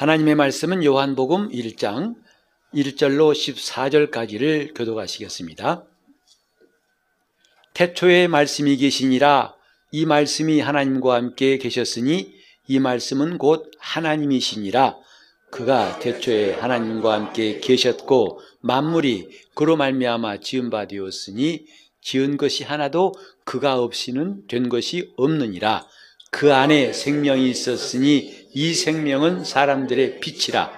하나님의 말씀은 요한복음 1장 1절로 14절까지를 교도하시겠습니다. 태초에 말씀이 계시니라. 이 말씀이 하나님과 함께 계셨으니 이 말씀은 곧 하나님이시니라. 그가 태초에 하나님과 함께 계셨고 만물이 그로 말미암아 지은 바 되었으니 지은 것이 하나도 그가 없이는 된 것이 없느니라 그 안에 생명이 있었으니 이 생명은 사람들의 빛이라.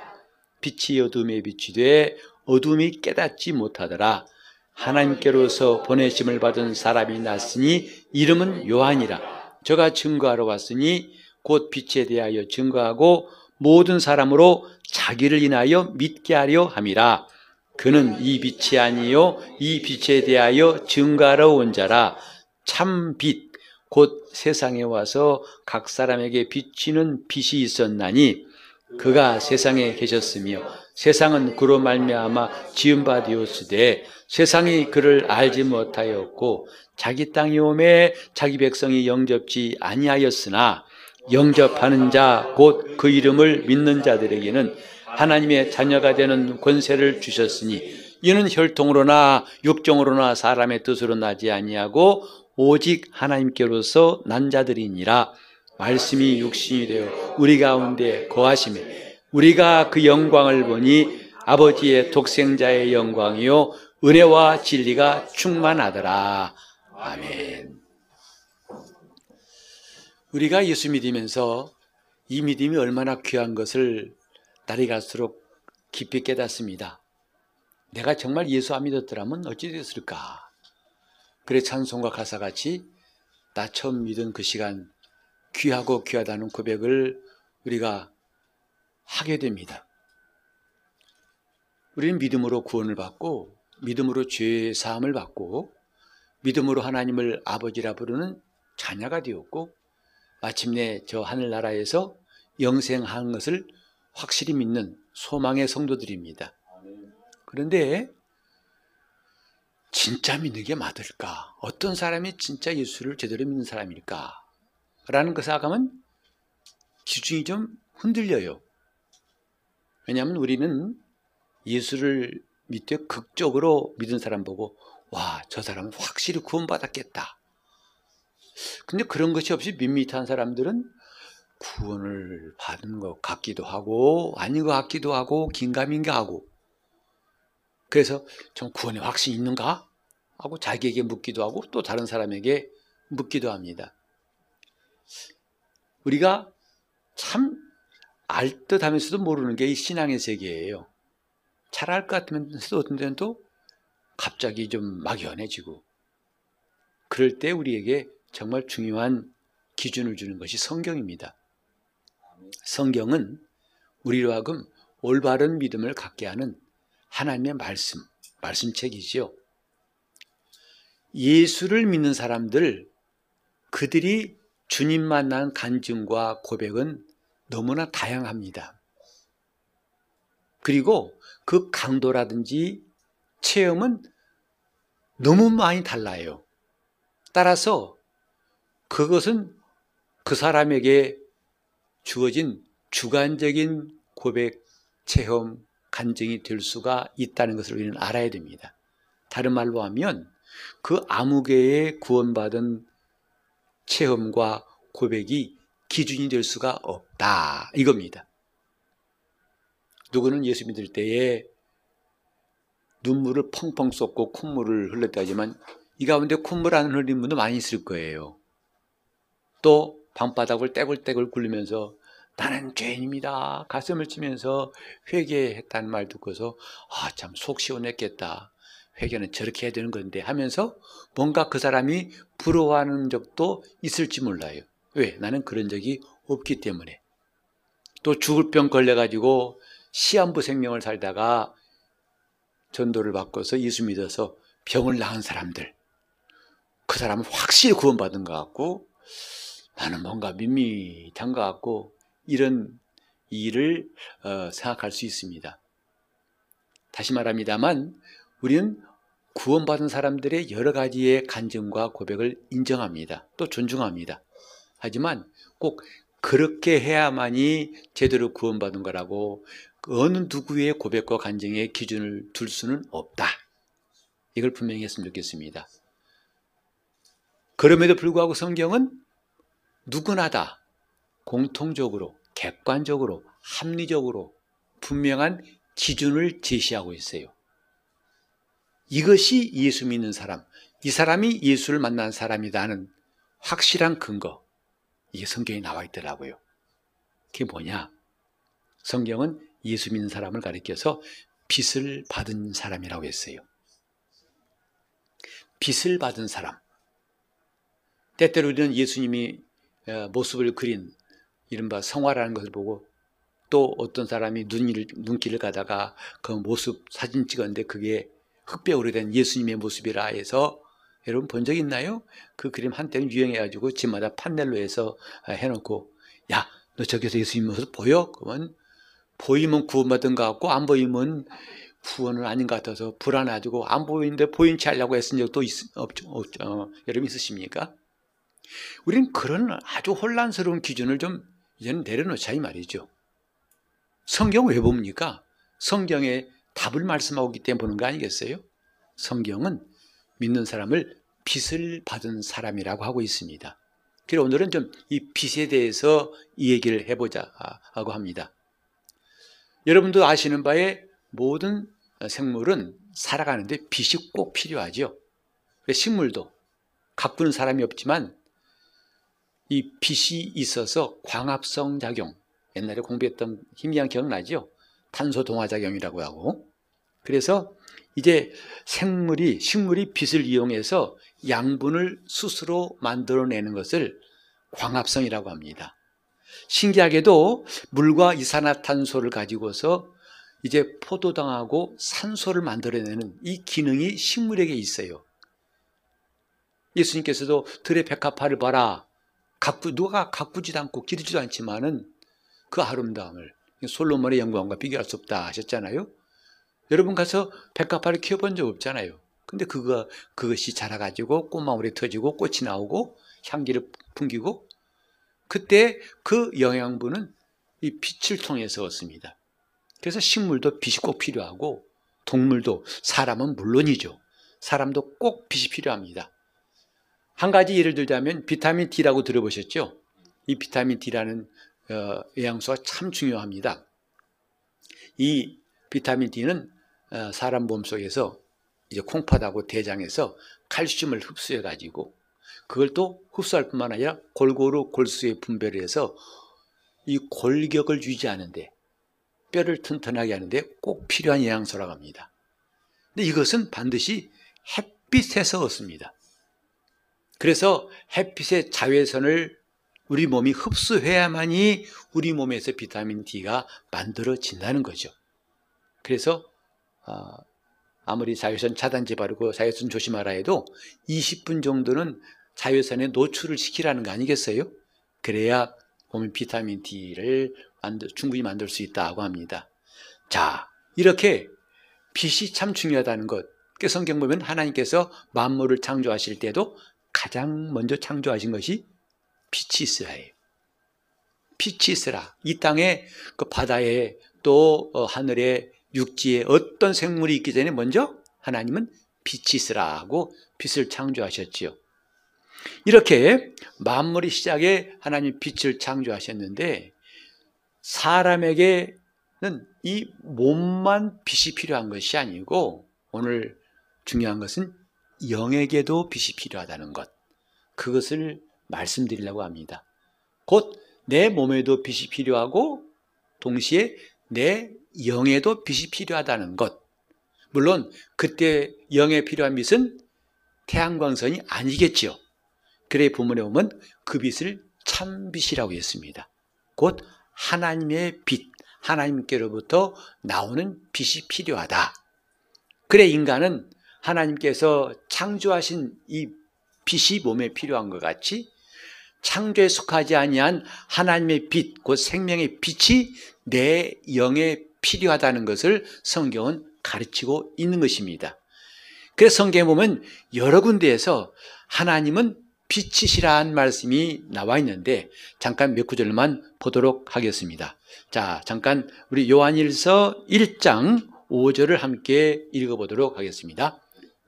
빛이 어둠에 빛이 돼 어둠이 깨닫지 못하더라. 하나님께로서 보내심을 받은 사람이 났으니 이름은 요한이라. 저가 증거하러 왔으니 곧 빛에 대하여 증거하고 모든 사람으로 자기를 인하여 믿게 하려 함이라. 그는 이 빛이 아니요 이 빛에 대하여 증거하러 온 자라. 참빛 곧 세상에 와서 각 사람에게 비치는 빛이 있었나니 그가 세상에 계셨으며 세상은 그로 말미암아 지은 바 되었으되 세상이 그를 알지 못하였고 자기 땅이 오매 자기 백성이 영접지 아니하였으나 영접하는 자 곧 그 이름을 믿는 자들에게는 하나님의 자녀가 되는 권세를 주셨으니 이는 혈통으로나 육정으로나 사람의 뜻으로 나지 아니하고 오직 하나님께로서 난 자들이니라 말씀이 육신이 되어 우리 가운데 거하심에 우리가 그 영광을 보니 아버지의 독생자의 영광이요 은혜와 진리가 충만하더라 아멘 우리가 예수 믿으면서 이 믿음이 얼마나 귀한 것을 날이 갈수록 깊이 깨닫습니다. 내가 정말 예수 안 믿었더라면 어찌 됐을까? 그래 찬송과 가사같이 나 처음 믿은 그 시간 귀하고 귀하다는 고백을 우리가 하게 됩니다. 우리는 믿음으로 구원을 받고 믿음으로 죄 사함을 받고 믿음으로 하나님을 아버지라 부르는 자녀가 되었고 마침내 저 하늘나라에서 영생한 것을 확실히 믿는 소망의 성도들입니다. 그런데 진짜 믿는 게 맞을까? 어떤 사람이 진짜 예수를 제대로 믿는 사람일까? 라는 것 생각하면 기준이 좀 흔들려요. 왜냐하면 우리는 예수를 밑에 극적으로 믿은 사람 보고 와, 저 사람은 확실히 구원받았겠다. 근데 그런 것이 없이 밋밋한 사람들은 구원을 받은 것 같기도 하고 아닌 것 같기도 하고 긴가민가 하고 그래서 좀 구원의 확신이 있는가? 하고 자기에게 묻기도 하고 또 다른 사람에게 묻기도 합니다. 우리가 참 알 듯 하면서도 모르는 게 이 신앙의 세계예요. 잘 알 것 같으면서도 어떤 때는 또 갑자기 좀 막연해지고 그럴 때 우리에게 정말 중요한 기준을 주는 것이 성경입니다. 성경은 우리로 하금 올바른 믿음을 갖게 하는 하나님의 말씀, 말씀책이지요. 예수를 믿는 사람들, 그들이 주님 만난 간증과 고백은 너무나 다양합니다. 그리고 그 강도라든지 체험은 너무 많이 달라요. 따라서 그것은 그 사람에게 주어진 주관적인 고백, 체험, 간증이 될 수가 있다는 것을 우리는 알아야 됩니다. 다른 말로 하면 그 개의 구원받은 체험과 고백이 기준이 될 수가 없다. 이겁니다. 누구는 예수 믿을 때에 눈물을 펑펑 쏟고 콧물을 흘렸다 하지만 이 가운데 콧물 안 흘린 분도 많이 있을 거예요. 또 방바닥을 떼굴떼굴 굴리면서 나는 죄인입니다. 가슴을 치면서 회개했다는 말 듣고서 아 참 속 시원했겠다. 회개는 저렇게 해야 되는 건데 하면서 뭔가 그 사람이 부러워하는 적도 있을지 몰라요. 왜? 나는 그런 적이 없기 때문에. 또 죽을 병 걸려가지고 시한부 생명을 살다가 전도를 바꿔서 예수 믿어서 병을 낳은 사람들. 그 사람은 확실히 구원받은 것 같고 나는 뭔가 밋밋한 것 같고 이런 일을 어, 생각할 수 있습니다. 다시 말합니다만 우리는 구원받은 사람들의 여러 가지의 간증과 고백을 인정합니다. 또 존중합니다. 하지만 꼭 그렇게 해야만이 제대로 구원받은 거라고 어느 누구의 고백과 간증에 기준을 둘 수는 없다. 이걸 분명히 했으면 좋겠습니다. 그럼에도 불구하고 성경은 누구나 다 공통적으로, 객관적으로, 합리적으로 분명한 기준을 제시하고 있어요. 이것이 예수 믿는 사람, 이 사람이 예수를 만난 사람이다는 확실한 근거, 이게 성경에 나와 있더라고요. 그게 뭐냐? 성경은 예수 믿는 사람을 가리켜서 빚을 받은 사람이라고 했어요. 빚을 받은 사람. 때때로 우리는 예수님이 어, 모습을 그린 이른바 성화라는 것을 보고 또 어떤 사람이 눈길, 눈길을 가다가 그 모습 사진 찍었는데 그게 흑백으로 된 예수님의 모습이라 해서 여러분 본 적 있나요? 그 그림 한때는 유행해가지고 집마다 판넬로 해서 해놓고 야 너 저기서 예수님 모습 보여? 그러면 보이면 구원받은 것 같고 안 보이면 구원은 아닌 것 같아서 불안해가지고 안 보이는데 보인 체 하려고 했은 적도 있, 없죠, 없죠. 어, 여러분 있으십니까? 우리는 그런 아주 혼란스러운 기준을 좀 이제는 내려놓자 이 말이죠. 성경 왜 봅니까? 성경에 답을 말씀하고 있기 때문에 보는 거 아니겠어요? 성경은 믿는 사람을 빚을 받은 사람이라고 하고 있습니다. 그래서 오늘은 좀이 빚에 대해서 이 얘기를 해보자 하고 합니다. 여러분도 아시는 바에 모든 생물은 살아가는데 빚이 꼭 필요하죠. 식물도 가꾸는 사람이 없지만 이 빚이 있어서 광합성 작용, 옛날에 공부했던 희미한 기억나죠? 탄소 동화 작용이라고 하고. 그래서 이제 생물이 식물이 빛을 이용해서 양분을 스스로 만들어내는 것을 광합성이라고 합니다. 신기하게도 물과 이산화탄소를 가지고서 이제 포도당하고 산소를 만들어내는 이 기능이 식물에게 있어요. 예수님께서도 들의 백합화를 봐라. 가꾸, 누가 가꾸지도 않고 기르지도 않지만은 그 아름다움을 솔로몬의 영광과 비교할 수 없다 하셨잖아요. 여러분 가서 백합화를 키워본 적 없잖아요. 근데 그거, 그것이 자라가지고 꽃망울이 터지고 꽃이 나오고 향기를 풍기고 그때 그 영양분은 이 빛을 통해서 얻습니다. 그래서 식물도 빛이 꼭 필요하고 동물도 사람은 물론이죠. 사람도 꼭 빛이 필요합니다. 한 가지 예를 들자면 비타민 D라고 들어보셨죠? 이 비타민 D라는 어, 영양소가 참 중요합니다. 이 비타민 D는 어, 사람 몸 속에서 이제 콩팥하고 대장에서 칼슘을 흡수해 가지고 그걸 또 흡수할 뿐만 아니라 골고루 골수에 분배를 해서 이 골격을 유지하는데 뼈를 튼튼하게 하는데 꼭 필요한 영양소라고 합니다. 근데 이것은 반드시 햇빛에서 얻습니다. 그래서 햇빛의 자외선을 우리 몸이 흡수해야만이 우리 몸에서 비타민 D가 만들어진다는 거죠. 그래서 어, 아무리 자외선 차단제 바르고 자외선 조심하라 해도 20분 정도는 자외선에 노출을 시키라는 거 아니겠어요? 그래야 몸이 비타민 D를 만들, 충분히 만들 수 있다고 합니다. 자, 이렇게 빛이 참 중요하다는 것. 그 성경 보면 하나님께서 만물을 창조하실 때도 가장 먼저 창조하신 것이 빛이 해요. 빛이 있으라. 이 땅에 그 바다에 또 어, 하늘에 육지에 어떤 생물이 있기 전에 먼저 하나님은 빛이 있으라 하고 빛을 창조하셨지요. 이렇게 만물의 시작에 하나님 빛을 창조하셨는데 사람에게는 이 몸만 빛이 필요한 것이 아니고 오늘 중요한 것은 영에게도 빛이 필요하다는 것. 그것을 말씀드리려고 합니다. 곧 내 몸에도 빛이 필요하고 동시에 내 영에도 빛이 필요하다는 것. 물론 그때 영에 필요한 빛은 태양광선이 아니겠지요. 그래 본문에 보면 그 빛을 참빛이라고 했습니다. 곧 하나님의 빛, 하나님께로부터 나오는 빛이 필요하다. 그래 인간은 하나님께서 창조하신 이 빛이 몸에 필요한 것 같이 창조에 속하지 아니한 하나님의 빛, 곧 생명의 빛이 내 영에 필요하다는 것을 성경은 가르치고 있는 것입니다. 그래서 성경에 보면 여러 군데에서 하나님은 빛이시라는 말씀이 나와 있는데 잠깐 몇 구절만 보도록 하겠습니다. 자, 잠깐 우리 요한일서 1장 5절을 함께 읽어보도록 하겠습니다.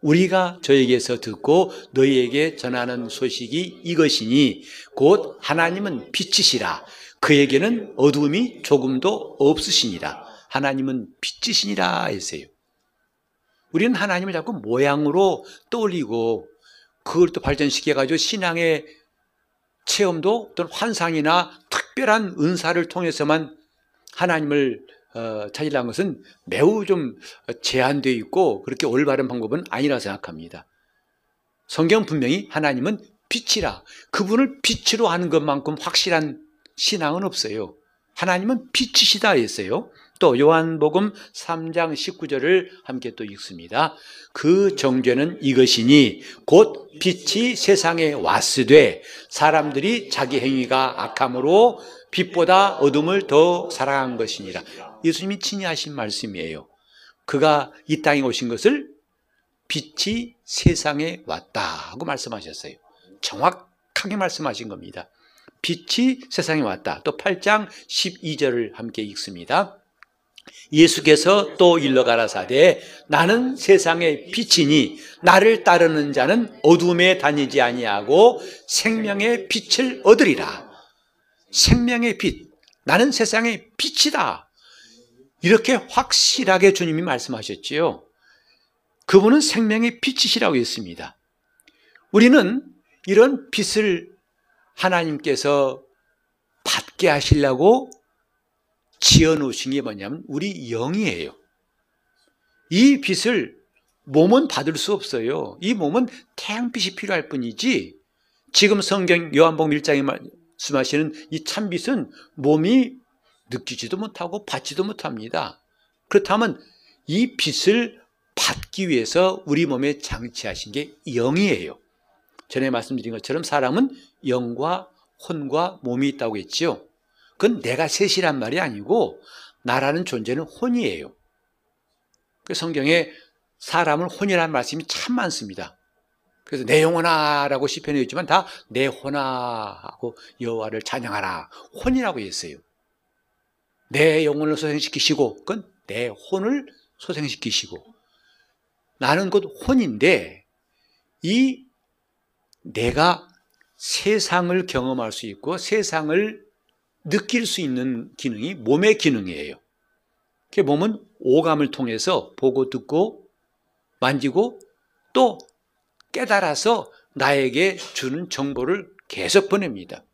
우리가 저에게서 듣고 너희에게 전하는 소식이 이것이니 곧 하나님은 빛이시라 그에게는 어둠이 조금도 없으시니라 하나님은 빛이시니라 했어요. 우리는 하나님을 자꾸 모양으로 떠올리고 그걸 또 발전시켜 가지고 신앙의 체험도 또는 환상이나 특별한 은사를 통해서만 하나님을 어, 찾으려는 것은 매우 좀 제한되어 있고 그렇게 올바른 방법은 아니라 생각합니다. 성경 분명히 하나님은 빛이라 그분을 빛으로 하는 것만큼 확실한 신앙은 없어요. 하나님은 빛이시다 했어요. 또 요한복음 3장 19절을 함께 또 읽습니다. 그 정죄는 이것이니 곧 빛이 세상에 왔으되 사람들이 자기 행위가 악함으로 빛보다 어둠을 더 사랑한 것이니라. 예수님이 친히 하신 말씀이에요. 그가 이 땅에 오신 것을 빛이 세상에 왔다 하고 말씀하셨어요. 정확하게 말씀하신 겁니다. 빛이 세상에 왔다. 또 8장 12절을 함께 읽습니다. 예수께서 또 일러 가라사대 나는 세상의 빛이니 나를 따르는 자는 어둠에 다니지 아니하고 생명의 빛을 얻으리라. 생명의 빛. 나는 세상의 빛이다. 이렇게 확실하게 주님이 말씀하셨지요. 그분은 생명의 빛이시라고 했습니다. 우리는 이런 빛을 하나님께서 받게 하시려고 지어 놓으신 게 뭐냐면 우리 영이에요. 이 빛을 몸은 받을 수 없어요. 이 몸은 태양빛이 필요할 뿐이지 지금 성경 요한복음 1장에 말씀하시는 이 참빛은 몸이 느끼지도 못하고 받지도 못합니다. 그렇다면 이 빛을 받기 위해서 우리 몸에 장치하신 게 영이에요. 전에 말씀드린 것처럼 사람은 영과 혼과 몸이 있다고 했지요. 그건 내가 셋이란 말이 아니고 나라는 존재는 혼이에요. 그 성경에 사람을 혼이라는 말씀이 참 많습니다. 그래서 내 영혼아라고 시편에 있지만 다 내 혼아 하고 여호와를 찬양하라 혼이라고 했어요. 내 영혼을 소생시키시고 그건 내 혼을 소생시키시고 나는 곧 혼인데 이 내가 세상을 경험할 수 있고 세상을 느낄 수 있는 기능이 몸의 기능이에요. 그 몸은 오감을 통해서 보고 듣고 만지고 또 깨달아서 나에게 주는 정보를 계속 보냅니다.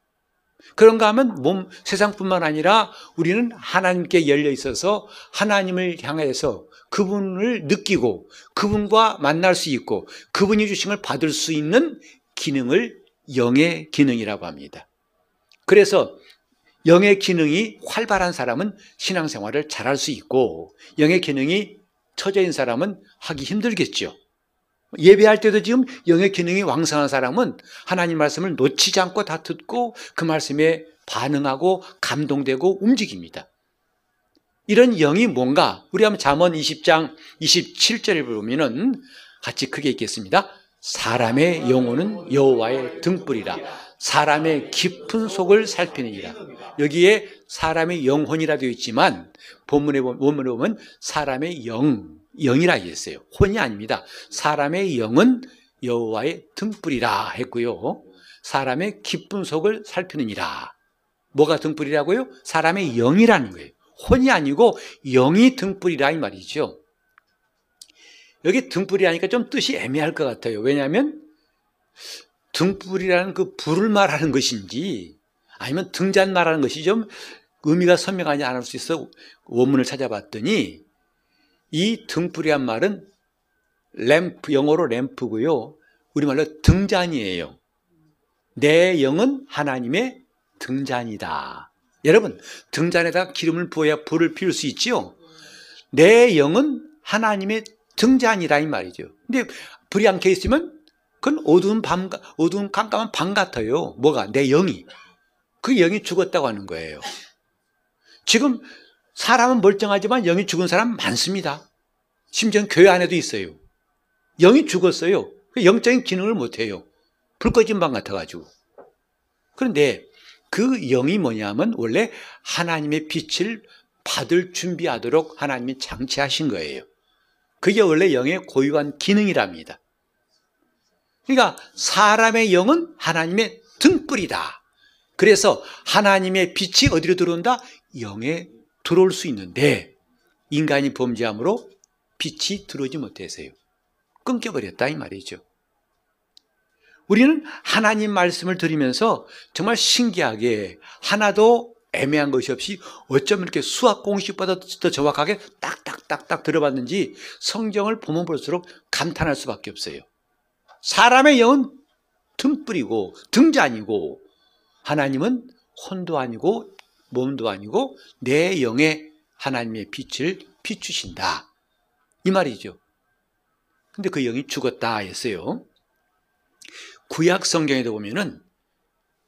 그런가 하면 몸 세상뿐만 아니라 우리는 하나님께 열려 있어서 하나님을 향해서 그분을 느끼고 그분과 만날 수 있고 그분이 주신 걸 받을 수 있는 기능을 영의 기능이라고 합니다. 그래서 영의 기능이 활발한 사람은 신앙생활을 잘할 수 있고 영의 기능이 처져인 사람은 하기 힘들겠죠. 예배할 때도 지금 영의 기능이 왕성한 사람은 하나님 말씀을 놓치지 않고 다 듣고 그 말씀에 반응하고 감동되고 움직입니다. 이런 영이 뭔가 우리 한번 잠언 20장 27절을 보면은 같이 크게 읽겠습니다. 사람의 영혼은 여호와의 등불이라 사람의 깊은 속을 살피느니라. 여기에 사람의 영혼이라 되어 있지만 본문에 보면, 사람의 영, 영이라 했어요. 혼이 아닙니다. 사람의 영은 여호와의 등불이라 했고요. 사람의 깊은 속을 살피느니라. 뭐가 등불이라고요? 사람의 영이라는 거예요. 혼이 아니고 영이 등불이라 이 말이죠. 여기 등불이 하니까 좀 뜻이 애매할 것 같아요. 왜냐하면 등불이라는 그 불을 말하는 것인지 아니면 등잔 말하는 것이 좀 의미가 선명하지 않을 수 있어 원문을 찾아봤더니 이 등불이란 말은 램프, 영어로 램프고요. 우리말로 등잔이에요. 내 영은 하나님의 등잔이다. 여러분, 등잔에다 기름을 부어야 불을 피울 수 있지요? 내 영은 하나님의 등잔이라 이 말이죠. 근데 불이 안 켜 있으면 그건 어두운 밤, 어두운 깜깜한 밤 같아요. 뭐가? 내 영이. 그 영이 죽었다고 하는 거예요. 지금 사람은 멀쩡하지만 영이 죽은 사람 많습니다. 심지어 교회 안에도 있어요. 영이 죽었어요. 그 영적인 기능을 못해요. 불 꺼진 방 같아가지고. 그런데 그 영이 뭐냐면 원래 하나님의 빛을 받을 준비하도록 하나님이 장치하신 거예요. 그게 원래 영의 고유한 기능이랍니다. 그러니까 사람의 영은 하나님의 등불이다. 그래서 하나님의 빛이 어디로 들어온다? 영에 들어올 수 있는데 인간이 범죄함으로 빛이 들어오지 못해서요. 끊겨버렸다 이 말이죠. 우리는 하나님 말씀을 들으면서 정말 신기하게 하나도 애매한 것이 없이 어쩜 이렇게 수학 공식보다 더 정확하게 딱딱딱딱 들어봤는지 성경을 보면 볼수록 감탄할 수밖에 없어요. 사람의 영은 등불이고 등잔이고 하나님은 혼도 아니고 몸도 아니고 내 영에 하나님의 빛을 비추신다. 이 말이죠. 근데 그 영이 죽었다 했어요. 구약 성경에도 보면은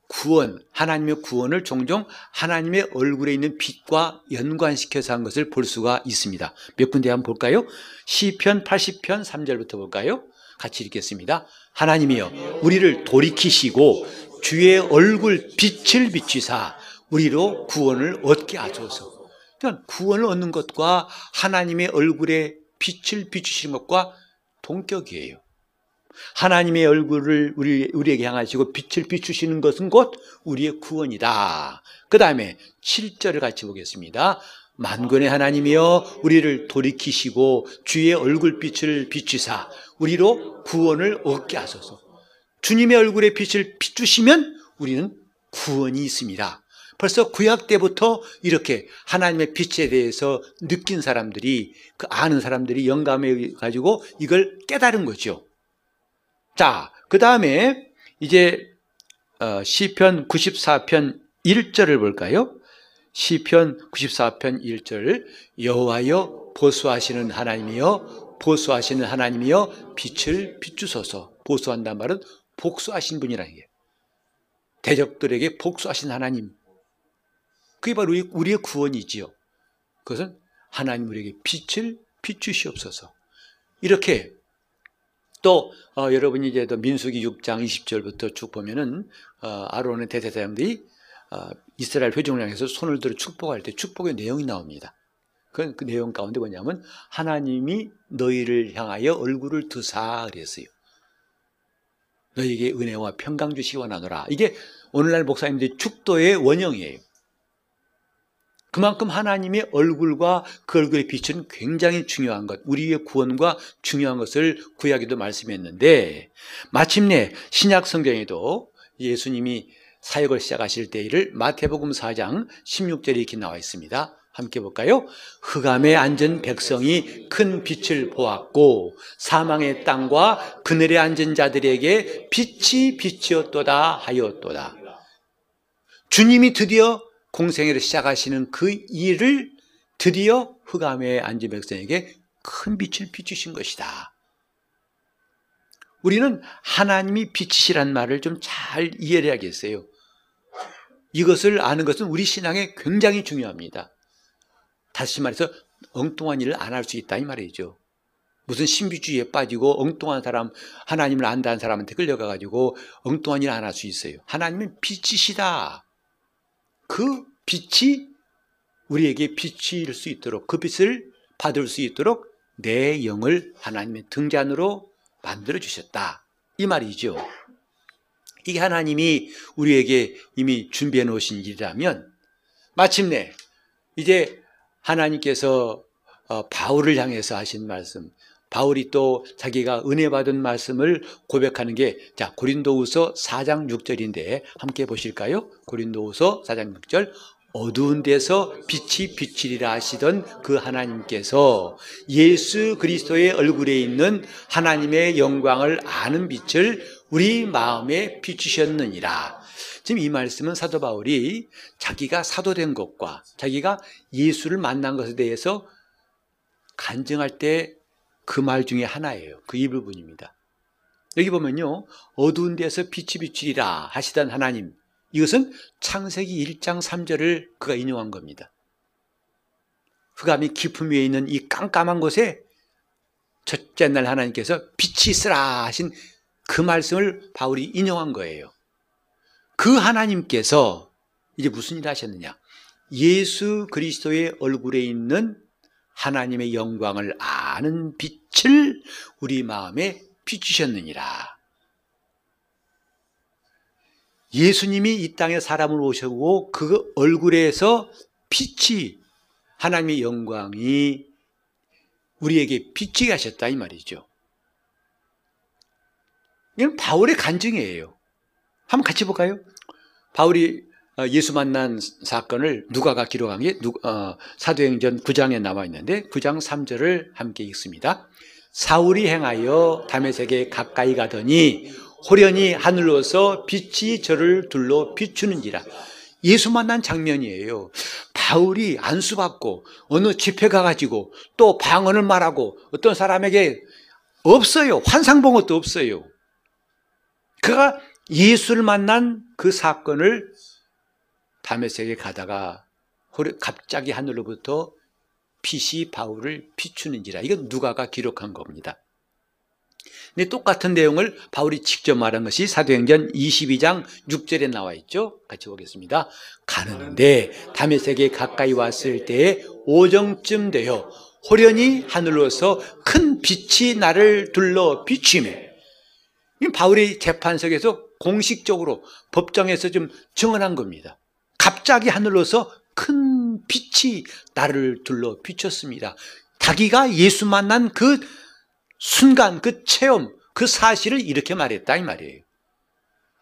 구원, 하나님의 구원을 종종 하나님의 얼굴에 있는 빛과 연관시켜서 한 것을 볼 수가 있습니다. 몇 군데 한번 볼까요? 시편 80편 3절부터 볼까요? 같이 읽겠습니다. 하나님이여 우리를 돌이키시고 주의 얼굴 빛을 비추사 우리로 구원을 얻게 하소서. 그러니까 구원을 얻는 것과 하나님의 얼굴에 빛을 비추시는 것과 동격이에요. 하나님의 얼굴을 우리, 우리에게 향하시고 빛을 비추시는 것은 곧 우리의 구원이다. 그 다음에 7절을 같이 보겠습니다. 만군의 하나님이여 우리를 돌이키시고 주의 얼굴빛을 비추사 우리로 구원을 얻게 하소서. 주님의 얼굴에 빛을 비추시면 우리는 구원이 있습니다. 벌써 구약 때부터 이렇게 하나님의 빛에 대해서 느낀 사람들이 그 아는 사람들이 영감해 가지고 이걸 깨달은 거죠. 자, 그 다음에 이제 어, 시편 94편 1절을 볼까요? 시편 94편 1절 여호와여 보수하시는 하나님이여 보수하시는 하나님이여 빛을 비추소서 보수한단 말은 복수하신 분이라는 게 대적들에게 복수하신 하나님 그게 바로 우리의 구원이지요 그것은 하나님 우리에게 빛을 비추시옵소서 이렇게 또 어, 여러분이 이제 또 민수기 6장 20절부터 쭉 보면은 어, 아론의 대제사장들이 어, 이스라엘 회중을 향해서 손을 들어 축복할 때 축복의 내용이 나옵니다. 그, 그 내용 가운데 뭐냐면 하나님이 너희를 향하여 얼굴을 드사 그랬어요. 너희에게 은혜와 평강 주시기 원하노라. 이게 오늘날 목사님들의 축도의 원형이에요. 그만큼 하나님의 얼굴과 그 얼굴의 빛은 굉장히 중요한 것, 우리의 구원과 중요한 것을 구약에도 말씀했는데 마침내 신약 성경에도 예수님이 사역을 시작하실 때를 마태복음 4장 16절에 이렇게 나와 있습니다. 함께 볼까요? 흑암에 앉은 백성이 큰 빛을 보았고 사망의 땅과 그늘에 앉은 자들에게 빛이 빛이었도다 하였도다. 주님이 드디어 공생애를 시작하시는 그 일을 드디어 흑암에 앉은 백성에게 큰 빛을 비추신 것이다. 우리는 하나님이 빛이시란 말을 좀 잘 이해를 해야겠어요. 이것을 아는 것은 우리 신앙에 굉장히 중요합니다. 다시 말해서 엉뚱한 일을 안 할 수 있다 이 말이죠. 무슨 신비주의에 빠지고 엉뚱한 사람, 하나님을 안다는 사람한테 끌려가 가지고 엉뚱한 일을 안 할 수 있어요. 하나님은 빛이시다. 그 빛이 우리에게 빛일 수 있도록 그 빛을 받을 수 있도록 내 영을 하나님의 등잔으로 만들어 주셨다. 이 말이죠. 이게 하나님이 우리에게 이미 준비해 놓으신 일이라면 마침내 이제 하나님께서 어, 바울을 향해서 하신 말씀 바울이 또 자기가 은혜 받은 말씀을 고백하는 게 자, 고린도후서 4장 6절인데 함께 보실까요? 고린도후서 4장 6절 어두운 데서 빛이 비치리라 하시던 그 하나님께서 예수 그리스도의 얼굴에 있는 하나님의 영광을 아는 빛을 우리 마음에 비추셨느니라. 지금 이 말씀은 사도 바울이 자기가 사도된 것과 자기가 예수를 만난 것에 대해서 간증할 때 그 말 중에 하나예요. 그 이 부분입니다. 여기 보면요. 어두운 데서 빛이 비추리라 하시던 하나님. 이것은 창세기 1장 3절을 그가 인용한 겁니다. 흑암이 깊음 위에 있는 이 깜깜한 곳에 첫째 날 하나님께서 빛이 있으라 하신 그 말씀을 바울이 인용한 거예요. 그 하나님께서 이제 무슨 일 하셨느냐? 예수 그리스도의 얼굴에 있는 하나님의 영광을 아는 빛을 우리 마음에 비추셨느니라. 예수님이 이 땅에 사람을 오셨고 그 얼굴에서 빛이 하나님의 영광이 우리에게 비치게 하셨다 이 말이죠. 이건 바울의 간증이에요. 한번 같이 볼까요? 바울이 어, 예수 만난 사건을 누가가 기록한 게 어, 사도행전 9장에 나와 있는데 9장 3절을 함께 읽습니다. 사울이 행하여 다메섹에 가까이 가더니 호련히 하늘로서 빛이 저를 둘러 비추는지라. 예수 만난 장면이에요. 바울이 안수받고 어느 집회 가가지고 또 방언을 말하고 어떤 사람에게 없어요. 환상 본 것도 없어요. 그가 예수를 만난 그 사건을 다메섹에 가다가 갑자기 하늘로부터 빛이 바울을 비추는지라. 이건 누가가 기록한 겁니다. 근데 똑같은 내용을 바울이 직접 말한 것이 사도행전 22장 6절에 나와 있죠. 같이 보겠습니다. 가는데 다메섹에 가까이 왔을 때에 오정쯤 되어 호련히 하늘로서 큰 빛이 나를 둘러 비추매. 바울이 재판석에서 공식적으로 법정에서 좀 증언한 겁니다. 갑자기 하늘로서 큰 빛이 나를 둘러 비쳤습니다. 자기가 예수 만난 그 순간, 그 체험, 그 사실을 이렇게 말했다 이 말이에요.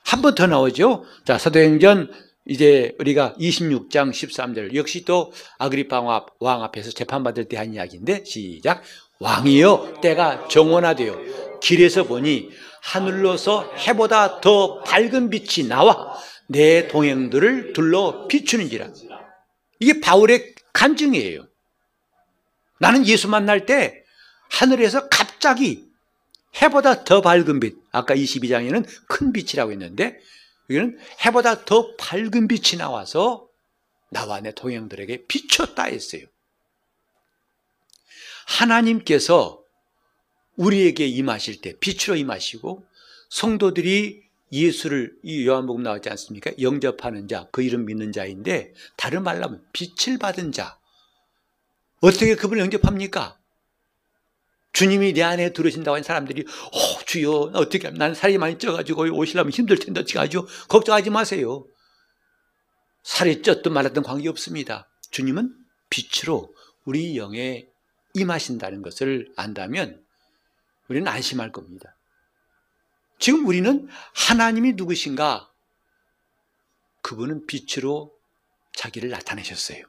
한 번 더 나오죠. 자, 사도행전 이제 우리가 26장 13절 역시 또 아그리파 왕 앞에서 재판받을 때 한 이야기인데 시작 왕이여 때가 정원화되어 길에서 보니 하늘로서 해보다 더 밝은 빛이 나와 내 동행들을 둘러 비추는지라. 이게 바울의 간증이에요. 나는 예수 만날 때 하늘에서 갑자기 해보다 더 밝은 빛, 아까 22장에는 큰 빛이라고 했는데, 여기는 해보다 더 밝은 빛이 나와서 나와 내 동행들에게 비췄다 했어요. 하나님께서 우리에게 임하실 때 빛으로 임하시고 성도들이 예수를 이 요한복음 나왔지 않습니까? 영접하는 자, 그 이름 믿는 자인데 다른 말로 하면 빛을 받은 자. 어떻게 그분을 영접합니까? 주님이 내 안에 들으신다고 하는 사람들이 어, 주여 어떻게 하면 나는 살이 많이 쪄가지고 오시려면 힘들 텐데 어떻게 하죠? 걱정하지 마세요. 살이 쪘든 말았든 관계없습니다. 주님은 빛으로 우리 영에 임하신다는 것을 안다면 우리는 안심할 겁니다. 지금 우리는 하나님이 누구신가? 그분은 빛으로 자기를 나타내셨어요.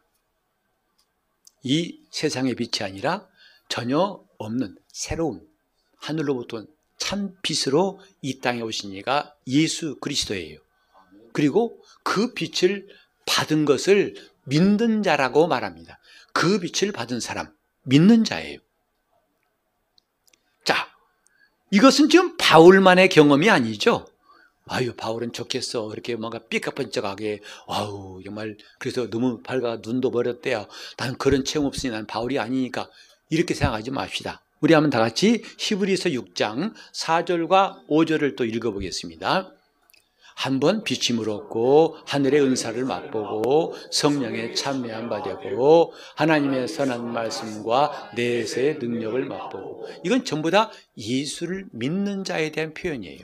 이 세상의 빛이 아니라 전혀 없는 새로운 하늘로부터 참 빛으로 이 땅에 오신 이가 예수 그리스도예요. 그리고 그 빛을 받은 것을 믿는 자라고 말합니다. 그 빛을 받은 사람, 믿는 자예요. 자, 이것은 지금 바울만의 경험이 아니죠. 아유, 바울은 좋겠어. 이렇게 뭔가 삐까뻔쩍하게, 아우, 정말, 그래서 너무 밝아, 눈도 버렸대요. 나는 그런 체험 없으니 난 바울이 아니니까. 이렇게 생각하지 맙시다. 우리 한번 다 같이 히브리서 6장 4절과 5절을 또 읽어보겠습니다. 한 번 비침을 얻고 하늘의 은사를 맛보고 성령의 참여한 바 되고 하나님의 선한 말씀과 내세의 능력을 맛보고 이건 전부 다 예수를 믿는 자에 대한 표현이에요.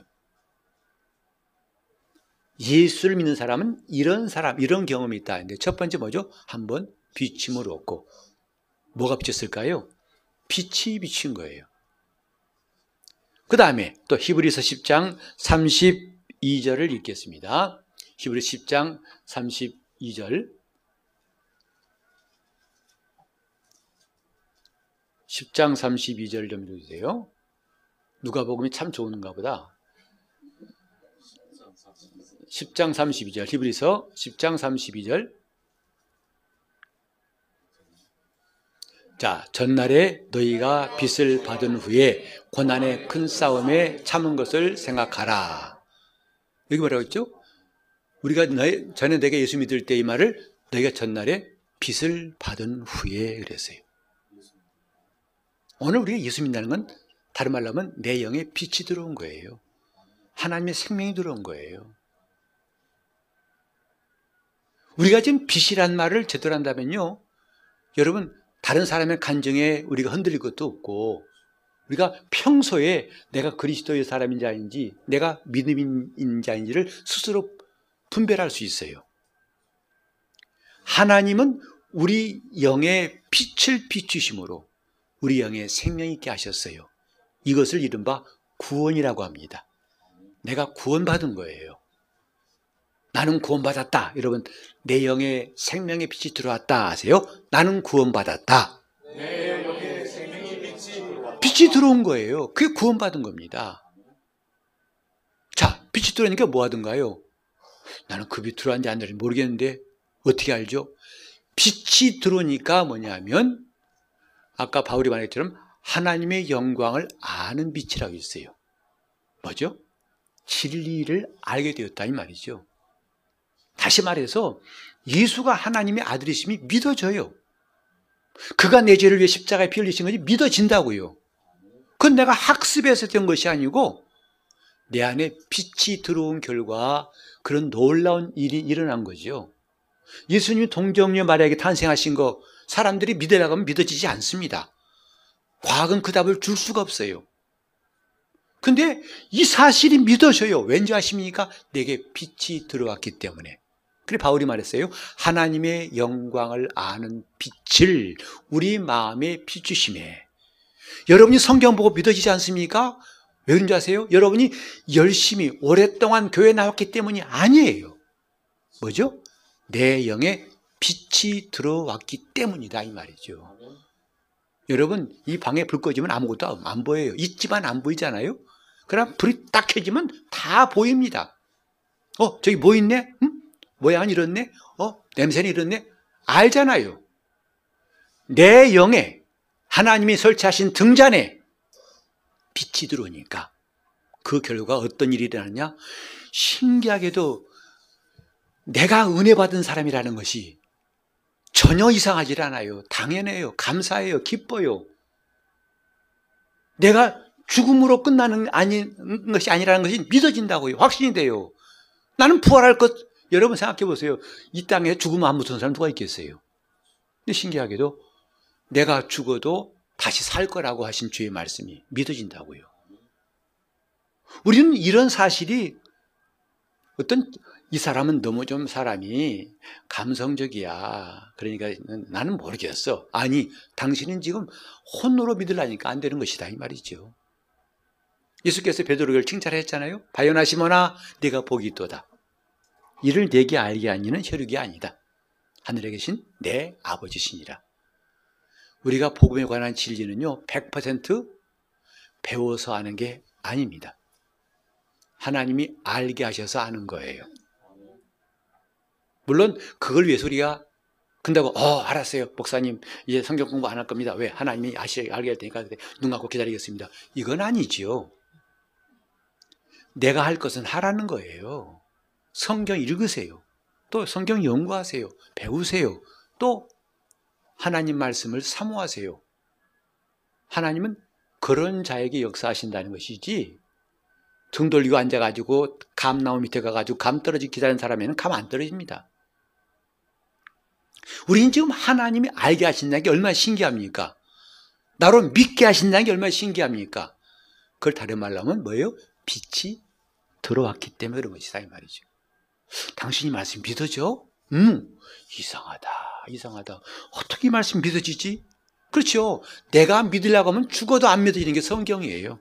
예수를 믿는 사람은 이런 사람, 이런 경험이 있다. 근데 첫 번째 뭐죠? 한 번 비침을 얻고 뭐가 비쳤을까요? 빛이 비친 거예요. 그 다음에 또 히브리서 10장 32절을 읽겠습니다. 히브리 10장 32절 10장 32절 좀 읽어주세요. 누가복음이 참 좋은가 보다. 10장 32절 히브리서 10장 32절 자, 전날에 너희가 빚을 받은 후에 고난의 큰 싸움에 참은 것을 생각하라. 여기 뭐라고 했죠? 우리가 너희, 전에 내가 예수 믿을 때 이 말을 너희가 전날에 빚을 받은 후에 그랬어요. 오늘 우리가 예수 믿는다는 건 다른 말로 하면 내 영에 빛이 들어온 거예요. 하나님의 생명이 들어온 거예요. 우리가 지금 빛이란 말을 제대로 한다면요. 여러분, 다른 사람의 간정에 우리가 흔들릴 것도 없고, 우리가 평소에 내가 그리스도의 사람인지 아닌지, 내가 믿음인지 아닌지를 스스로 분별할 수 있어요. 하나님은 우리 영의 빛을 비추심으로 우리 영의 생명 있게 하셨어요. 이것을 이른바 구원이라고 합니다. 내가 구원받은 거예요. 나는 구원받았다. 여러분, 내 영의 생명의 빛이 들어왔다 하세요? 나는 구원받았다. 내 빛이 들어온 거예요. 그게 구원받은 겁니다. 자, 빛이 들어오니까 뭐 하던가요? 나는 그빛 들어왔는지 안 들어왔는지 모르겠는데 어떻게 알죠? 빛이 들어오니까 뭐냐면 아까 바울이 말한 것처럼 하나님의 영광을 아는 빛이라고 있어요. 뭐죠? 진리를 알게 되었다 이 말이죠. 다시 말해서 예수가 하나님의 아들이심이 믿어져요. 그가 내 죄를 위해 십자가에 피 흘리신 것이 믿어진다고요. 그건 내가 학습해서 된 것이 아니고 내 안에 빛이 들어온 결과 그런 놀라운 일이 일어난 거죠. 예수님이 동정녀 마리아에게 탄생하신 거 사람들이 믿으라고 하면 믿어지지 않습니다. 과학은 그 답을 줄 수가 없어요. 근데 이 사실이 믿어져요. 왠지 아십니까? 내게 빛이 들어왔기 때문에. 그래 바울이 말했어요. 하나님의 영광을 아는 빛을 우리 마음에 비추심에. 여러분이 성경 보고 믿어지지 않습니까? 왜 그런지 아세요? 여러분이 열심히 오랫동안 교회 나왔기 때문이 아니에요. 뭐죠? 내 영에 빛이 들어왔기 때문이다 이 말이죠. 여러분 이 방에 불 꺼지면 아무것도 안 보여요. 있지만 안 보이잖아요. 그럼 불이 딱 켜지면 다 보입니다. 어 저기 뭐 있네? 응? 모양은 이렇네? 어 냄새는 이렇네? 알잖아요. 내 영에 하나님이 설치하신 등잔에 빛이 들어오니까 그 결과 어떤 일이 일어나냐? 신기하게도 내가 은혜 받은 사람이라는 것이 전혀 이상하지 않아요. 당연해요. 감사해요. 기뻐요. 내가 죽음으로 끝나는 아닌 것이 아니라는 것이 믿어진다고요. 확신이 돼요. 나는 부활할 것, 여러분 생각해 보세요. 이 땅에 죽으면 안 무서운 사람 누가 있겠어요? 근데 신기하게도 내가 죽어도 다시 살 거라고 하신 주의 말씀이 믿어진다고요. 우리는 이런 사실이 어떤 이 사람은 너무 좀 사람이 감성적이야. 그러니까 나는 모르겠어. 아니, 당신은 지금 혼으로 믿으려니까 안 되는 것이다. 이 말이죠. 예수께서 베드로를 칭찬했잖아요. 바요나 시모나 네가 복이 있도다. 이를 내게 알게 하니는 혈육이 아니다. 하늘에 계신 내 아버지시니라. 우리가 복음에 관한 진리는요. 100% 배워서 아는 게 아닙니다. 하나님이 알게 하셔서 아는 거예요. 물론 그걸 위해서 우리가 근다고 어 알았어요 목사님 이제 성경 공부 안 할 겁니다. 왜? 하나님이 아시 알게 할 테니까 눈 감고 기다리겠습니다. 이건 아니지요. 내가 할 것은 하라는 거예요. 성경 읽으세요. 또 성경 연구하세요. 배우세요. 또 하나님 말씀을 사모하세요 하나님은 그런 자에게 역사하신다는 것이지 등 돌리고 앉아가지고 감 나무 밑에 가가지고 감 떨어지기 기다리는 사람에는 감 안 떨어집니다 우리는 지금 하나님이 알게 하신다는 게 얼마나 신기합니까? 나로 믿게 하신다는 게 얼마나 신기합니까? 그걸 다른 말로 하면 뭐예요? 빛이 들어왔기 때문에 그런 것이다 이 말이죠. 당신이 말씀 믿어져? 음, 이상하다, 이상하다. 어떻게 말씀 믿어지지? 그렇죠. 내가 믿으려고 하면 죽어도 안 믿어지는 게 성경이에요.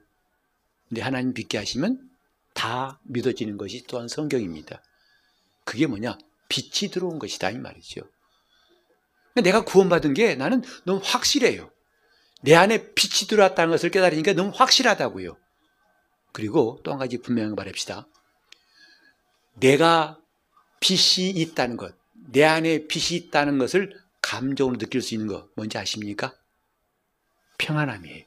근데 하나님 믿게 하시면 다 믿어지는 것이 또한 성경입니다. 그게 뭐냐? 빛이 들어온 것이다 이 말이죠. 내가 구원받은 게 나는 너무 확실해요. 내 안에 빛이 들어왔다는 것을 깨달으니까 너무 확실하다고요. 그리고 또 한 가지 분명히 말합시다. 내가 빛이 있다는 것, 내 안에 빛이 있다는 것을 감정으로 느낄 수 있는 것 뭔지 아십니까? 평안함이에요.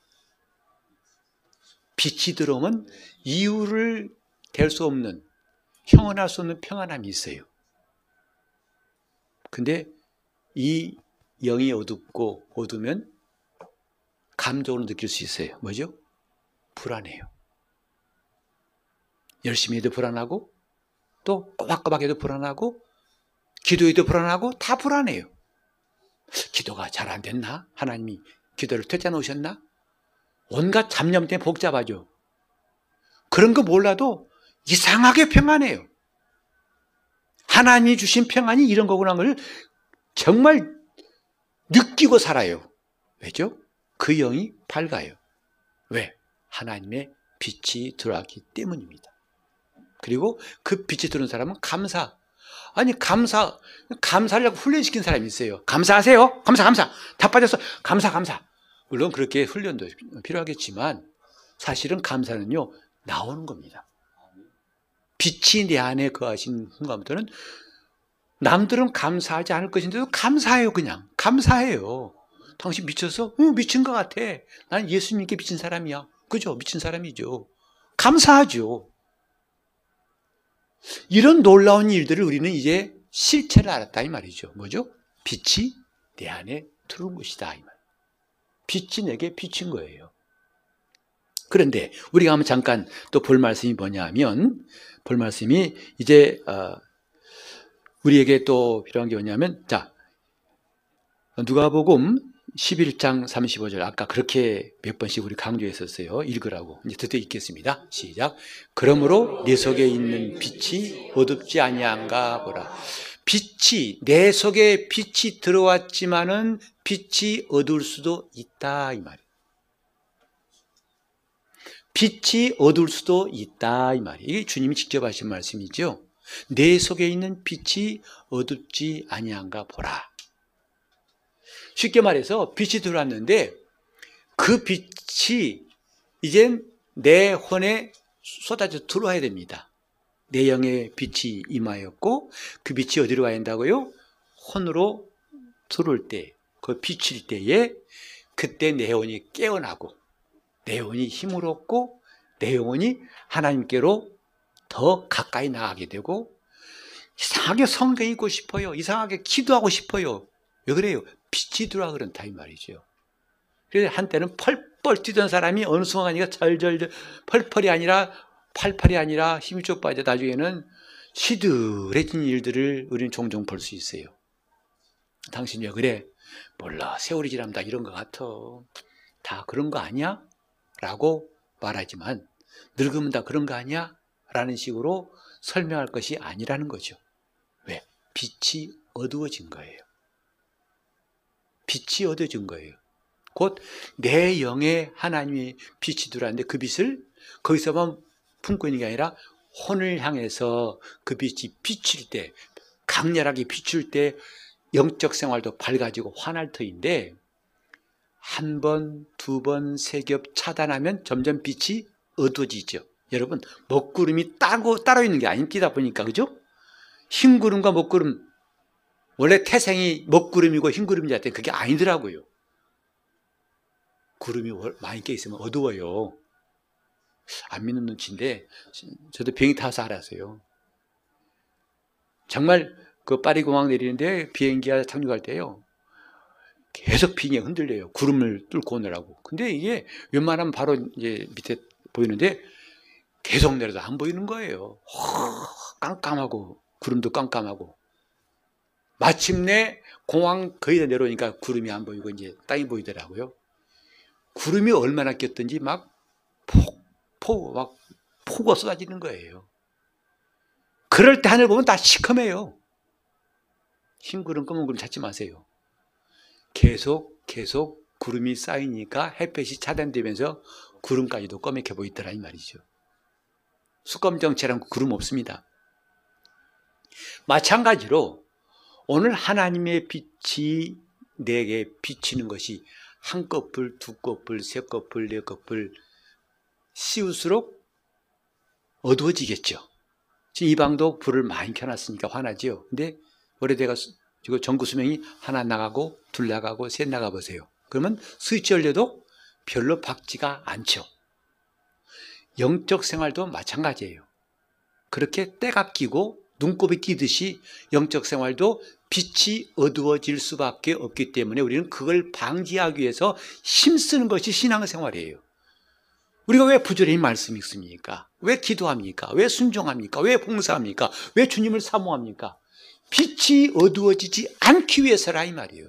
빛이 들어오면 이유를 댈 수 없는 형언할 수 없는 평안함이 있어요. 근데 이 영이 어둡고 어두면 감정으로 느낄 수 있어요. 뭐죠? 불안해요. 열심히 해도 불안하고 또 꼬박꼬박해도 불안하고 기도해도 불안하고 다 불안해요. 기도가 잘 안 됐나? 하나님이 기도를 퇴짜 놓으셨나? 온갖 잡념 때문에 복잡하죠. 그런 거 몰라도 이상하게 평안해요. 하나님이 주신 평안이 이런 거구나 걸 정말 느끼고 살아요. 왜죠? 그 영이 밝아요. 왜? 하나님의 빛이 들어왔기 때문입니다. 그리고 그 빛이 들어온 사람은 감사. 아니, 감사, 감사를 훈련시킨 사람이 있어요. 감사하세요. 감사, 감사. 다 빠졌어. 감사, 감사. 물론 그렇게 훈련도 필요하겠지만 사실은 감사는요, 나오는 겁니다. 빛이 내 안에 거하신 순간부터는 남들은 감사하지 않을 것인데도 감사해요, 그냥. 감사해요. 당신 미쳤어? 응, 미친 것 같아. 난 예수님께 미친 사람이야. 그죠? 미친 사람이죠. 감사하죠. 이런 놀라운 일들을 우리는 이제 실체를 알았다 이 말이죠. 뭐죠? 빛이 내 안에 들어온 것이다 이 말. 빛이 내게 비친 거예요. 그런데 우리가 한번 잠깐 또 볼 말씀이 뭐냐면 볼 말씀이 이제 어, 우리에게 또 필요한 게 뭐냐면 자 누가복음 11장 35절 아까 그렇게 몇 번씩 우리 강조했었어요. 읽으라고. 이제 드디어 읽겠습니다. 시작. 그러므로 내 속에 있는 빛이 어둡지 아니한가 보라. 빛이 내 속에 빛이 들어왔지만은 빛이 어두울 수도 있다 이 말이에요. 빛이 어두울 수도 있다 이 말이에요. 이게 주님이 직접 하신 말씀이죠. 내 속에 있는 빛이 어둡지 아니한가 보라. 쉽게 말해서 빛이 들어왔는데 그 빛이 이젠 내 혼에 쏟아져 들어와야 됩니다. 내 영의 빛이 임하였고 그 빛이 어디로 가야 한다고요? 혼으로 들어올 때, 그 비칠 때에 그때 내 혼이 깨어나고 내 혼이 힘을 얻고 내 영혼이 하나님께로 더 가까이 나가게 되고 이상하게 성경 읽고 싶어요. 이상하게 기도하고 싶어요. 왜 그래요? 빛이 들어와 그런다 이 말이죠. 그래서 한때는 펄펄 뛰던 사람이 어느 순간이가 절절 펄펄이 아니라 팔팔이 아니라 힘이 쭉 빠져 나중에는 시들해진 일들을 우리는 종종 볼 수 있어요. 당신 왜 그래? 몰라 세월이 지납니다 이런 것 같아. 다 그런 거 아니야? 라고 말하지만 늙으면 다 그런 거 아니야? 라는 식으로 설명할 것이 아니라는 거죠. 왜? 빛이 어두워진 거예요. 빛이 어두워진 거예요. 곧 내 영에 하나님의 빛이 들어왔는데 그 빛을 거기서만 품고 있는 게 아니라 혼을 향해서 그 빛이 비칠 때 강렬하게 비출 때 영적 생활도 밝아지고 환할 터인데 한 번, 두 번, 세 겹 차단하면 점점 빛이 어두워지죠. 여러분, 먹구름이 따고 따로 있는 게 아닙니다. 보니까, 그죠? 흰 구름과 먹구름, 원래 태생이 먹구름이고 흰구름이자 때 그게 아니더라고요. 구름이 많이 껴 있으면 어두워요. 안 믿는 눈치인데, 저도 비행기 타서 알았어요. 정말 그 파리 공항 내리는데 비행기가 착륙할 때요. 계속 비행기가 흔들려요. 구름을 뚫고 오느라고. 근데 이게 웬만하면 바로 이제 밑에 보이는데 계속 내려도 안 보이는 거예요. 깜깜하고 구름도 깜깜하고 마침내 공항 거의 다 내려오니까 구름이 안 보이고 이제 땅이 보이더라고요. 구름이 얼마나 꼈든지 막 폭, 폭, 막 폭우가 쏟아지는 거예요. 그럴 때 하늘 보면 다 시커매요. 흰 구름, 검은 구름 찾지 마세요. 계속, 계속 구름이 쌓이니까 햇볕이 차단되면서 구름까지도 검게 보이더라, 이 말이죠. 수검정체란 구름 없습니다. 마찬가지로 오늘 하나님의 빛이 내게 비치는 것이 한 커플, 두 커플, 세 커플, 네 커플 씌울수록 어두워지겠죠. 지금 이 방도 불을 많이 켜놨으니까 화나지요. 근데 오래돼가 지금 전구 수명이 하나 나가고 둘 나가고 셋 나가 보세요. 그러면 스위치 열려도 별로 밝지가 않죠. 영적 생활도 마찬가지예요. 그렇게 때가 끼고 눈곱이 끼듯이 영적 생활도 빛이 어두워질 수밖에 없기 때문에 우리는 그걸 방지하기 위해서 힘쓰는 것이 신앙생활이에요. 우리가 왜 부지런히 말씀 읽습니까? 왜 기도합니까? 왜 순종합니까? 왜 봉사합니까? 왜 주님을 사모합니까? 빛이 어두워지지 않기 위해서라 이 말이에요.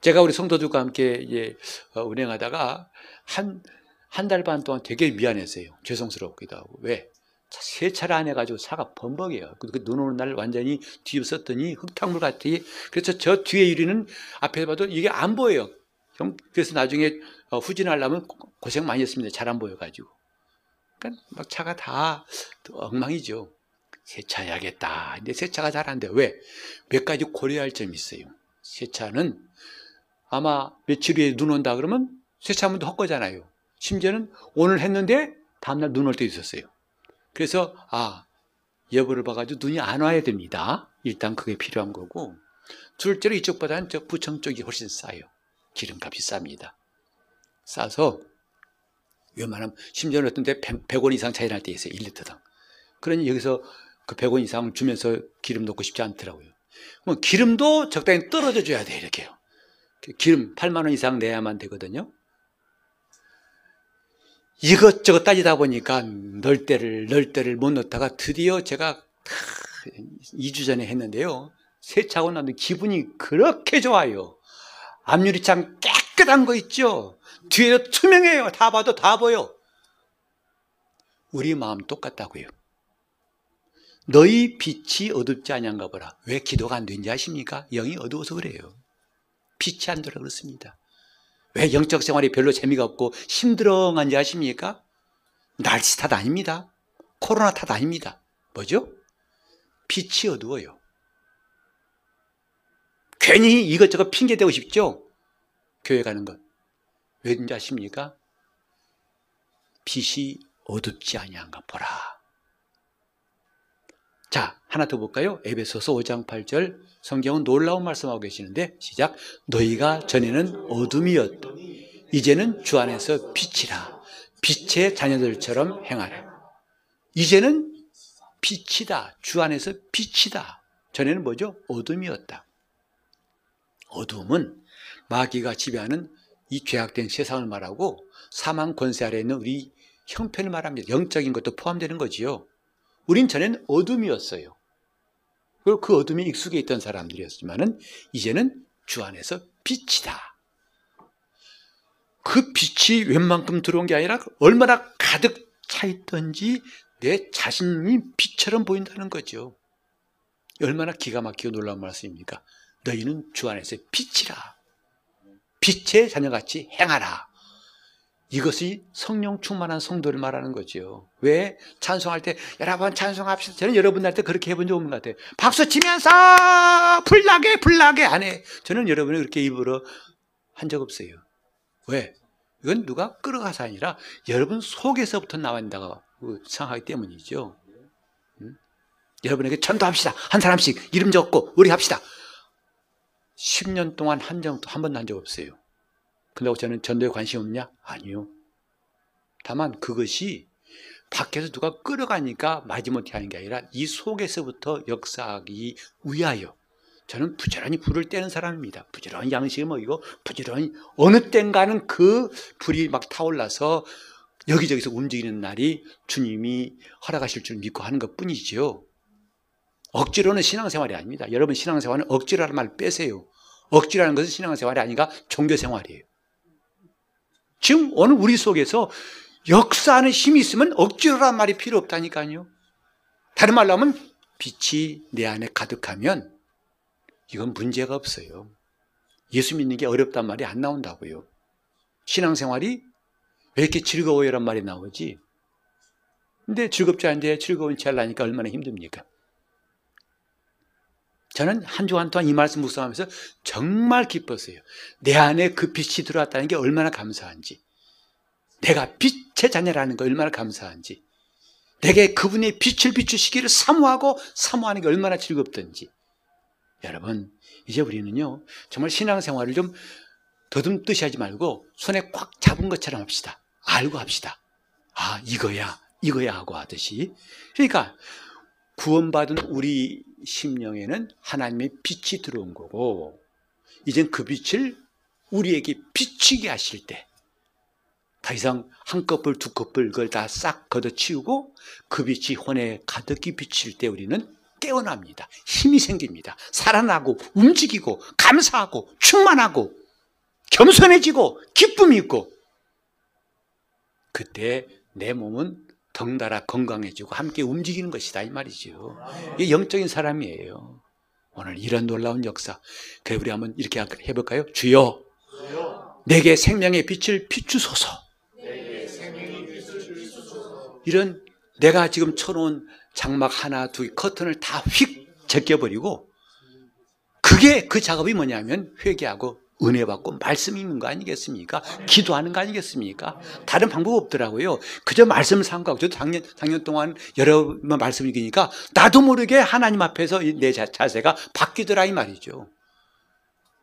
제가 우리 성도들과 함께 이제 어, 운행하다가 한 한 달 반 동안 되게 미안했어요. 죄송스럽기도 하고 왜 세차를 안 해가지고 차가 범벅이에요. 그눈 오는 날 완전히 뒤집었더니 흙탕물 같아. 그래서 저 뒤에 유리는 앞에 봐도 이게 안 보여요. 형, 그래서 나중에 어, 후진하려면 고- 고생 많이 했습니다. 잘 안 보여가지고. 그러니까 막 차가 다 엉망이죠. 세차해야겠다. 근데 세차가 잘 안 돼요. 왜? 몇 가지 고려할 점이 있어요. 세차는 아마 며칠 후에 눈 온다 그러면 세차하면 헛거잖아요. 심지어는 오늘 했는데 다음날 눈 올 때도 있었어요. 그래서 아 여부를 봐가지고 눈이 안 와야 됩니다. 일단 그게 필요한 거고 둘째로 이쪽보다는 저 부청 쪽이 훨씬 싸요. 기름값이 쌉니다. 싸서 웬만하면 심지어는 어떤 데 100원 이상 차이 날 때 있어요. 1리터당. 그러니 여기서 그 100원 이상 주면서 기름 넣고 싶지 않더라고요. 뭐 기름도 적당히 떨어져 줘야 돼 이렇게요. 그 기름 8만 원 이상 내야만 되거든요. 이것저것 따지다 보니까 넣을 때를 넣을 때를 못 넣다가 드디어 제가 2주 전에 했는데요. 세차하고 나면 기분이 그렇게 좋아요. 앞유리 창 깨끗한 거 있죠? 뒤에도 투명해요. 다 봐도 다 보여. 우리 마음 똑같다고요. 너희 빛이 어둡지 아니한가 보라. 왜 기도가 안 되는지 아십니까? 영이 어두워서 그래요. 빛이 안 돌아 그렇습니다. 왜 영적 생활이 별로 재미가 없고 힘들어한지 아십니까? 날씨 탓 아닙니다. 코로나 탓 아닙니다. 뭐죠? 빛이 어두워요. 괜히 이것저것 핑계대고 싶죠? 교회 가는 것. 왜인지 아십니까? 빛이 어둡지 아니한가 보라. 자, 하나 더 볼까요? 에베소서 5장 8절 성경은 놀라운 말씀하고 계시는데 시작 너희가 전에는 어둠이었다. 이제는 주 안에서 빛이라. 빛의 자녀들처럼 행하라. 이제는 빛이다. 주 안에서 빛이다. 전에는 뭐죠? 어둠이었다. 어둠은 마귀가 지배하는 이 죄악된 세상을 말하고 사망 권세 아래 있는 우리 형편을 말합니다. 영적인 것도 포함되는 거지요. 우린 전에는 어둠이었어요. 그리고 그 어둠에 익숙해 있던 사람들이었지만은 이제는 주 안에서 빛이다. 그 빛이 웬만큼 들어온 게 아니라 얼마나 가득 차 있던지 내 자신이 빛처럼 보인다는 거죠. 얼마나 기가 막히고 놀라운 말씀입니까? 너희는 주 안에서 빛이라. 빛의 자녀같이 행하라. 이것이 성령 충만한 성도를 말하는 거죠. 왜? 찬송할 때, 여러분 찬송합시다. 저는 여러분한테 그렇게 해본 적 없는 것 같아요. 박수 치면서, 불나게, 불나게 안 해. 저는 여러분이 그렇게 입으로 한 적 없어요. 왜? 이건 누가 끌어가서 아니라 여러분 속에서부터 나온다고 생각하기 때문이죠. 음? 여러분에게 전도합시다. 한 사람씩 이름 적고 우리 합시다. 10년 동안 한 적도 한 번도 한 적 없어요. 근데 저는 전도에 관심 없냐? 아니요. 다만 그것이 밖에서 누가 끌어가니까 마지못해 하는 게 아니라 이 속에서부터 역사하기 위하여 저는 부지런히 불을 떼는 사람입니다. 부지런히 양식을 먹이고 부지런히 어느 땐가는 그 불이 막 타올라서 여기저기서 움직이는 날이 주님이 허락하실 줄 믿고 하는 것 뿐이지요. 억지로는 신앙생활이 아닙니다. 여러분 신앙생활은 억지로라는 말 빼세요. 억지라는 것은 신앙생활이 아니라 종교생활이에요. 지금 오늘 우리 속에서 역사하는 힘이 있으면 억지로란 말이 필요 없다니까요. 다른 말로 하면 빛이 내 안에 가득하면 이건 문제가 없어요. 예수 믿는 게 어렵단 말이 안 나온다고요. 신앙생활이 왜 이렇게 즐거워요란 말이 나오지? 근데 즐겁지 않은데 즐거운 채 하려니까 얼마나 힘듭니까? 저는 한 주간 동안 이 말씀 묵상하면서 정말 기뻤어요. 내 안에 그 빛이 들어왔다는 게 얼마나 감사한지. 내가 빛의 자녀라는 거 얼마나 감사한지. 내게 그분의 빛을 비추시기를 사모하고 사모하는 게 얼마나 즐겁던지. 여러분, 이제 우리는요, 정말 신앙생활을 좀 더듬듯이 하지 말고 손에 꽉 잡은 것처럼 합시다. 알고 합시다. 아, 이거야, 이거야 하고 하듯이. 그러니까 구원받은 우리 심령에는 하나님의 빛이 들어온 거고, 이젠 그 빛을 우리에게 비치게 하실 때, 더 이상 한 커플 두 커플 그걸 다 싹 걷어치우고 그 빛이 혼에 가득히 비칠 때 우리는 깨어납니다. 힘이 생깁니다. 살아나고 움직이고 감사하고 충만하고 겸손해지고 기쁨이 있고 그때 내 몸은 덩달아 건강해지고 함께 움직이는 것이다 이 말이죠. 이게 영적인 사람이에요. 오늘 이런 놀라운 역사. 그래 우리 한번 이렇게 해볼까요? 주여 내게 생명의 빛을 비추소서. 이런 내가 지금 쳐놓은 장막 하나 두 개, 커튼을 다 휙 제껴버리고 그게 그 작업이 뭐냐면 회개하고 은혜 받고 말씀 읽는 거 아니겠습니까? 기도하는 거 아니겠습니까? 다른 방법 없더라고요. 그저 말씀을 삼가고 저도 작년 작년 동안 여러 번 말씀 읽으니까 나도 모르게 하나님 앞에서 자- 자세가 바뀌더라 이 말이죠.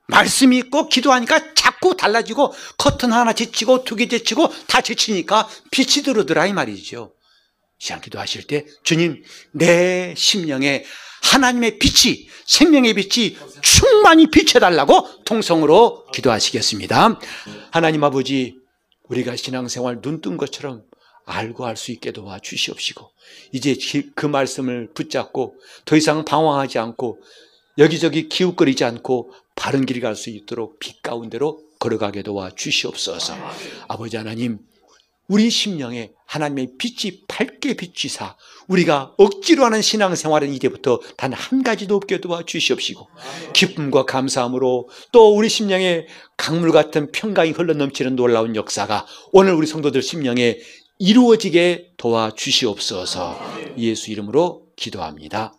말씀이 있고 기도하니까 자꾸 달라지고 커튼 하나 제치고 두 개 제치고 다 제치니까 빛이 들어오더라 이 말이죠. 시간 기도하실 때 주님 내 심령에 하나님의 빛이 생명의 빛이 충만히 비춰달라고 통성으로 기도하시겠습니다. 하나님 아버지 우리가 신앙생활 눈뜬 것처럼 알고 할 수 있게 도와 주시옵시고 이제 기- 그 말씀을 붙잡고 더 이상 방황하지 않고 여기저기 기웃거리지 않고 바른 길갈수 있도록 빛 가운데로 걸어가게 도와 주시옵소서. 아버지 하나님 우리 심령에 하나님의 빛이 밝게 비치사 우리가 억지로 하는 신앙생활은 이제부터 단 한 가지도 없게 도와 주시옵시고 기쁨과 감사함으로 또 우리 심령에 강물 같은 평강이 흘러넘치는 놀라운 역사가 오늘 우리 성도들 심령에 이루어지게 도와 주시옵소서 예수 이름으로 기도합니다.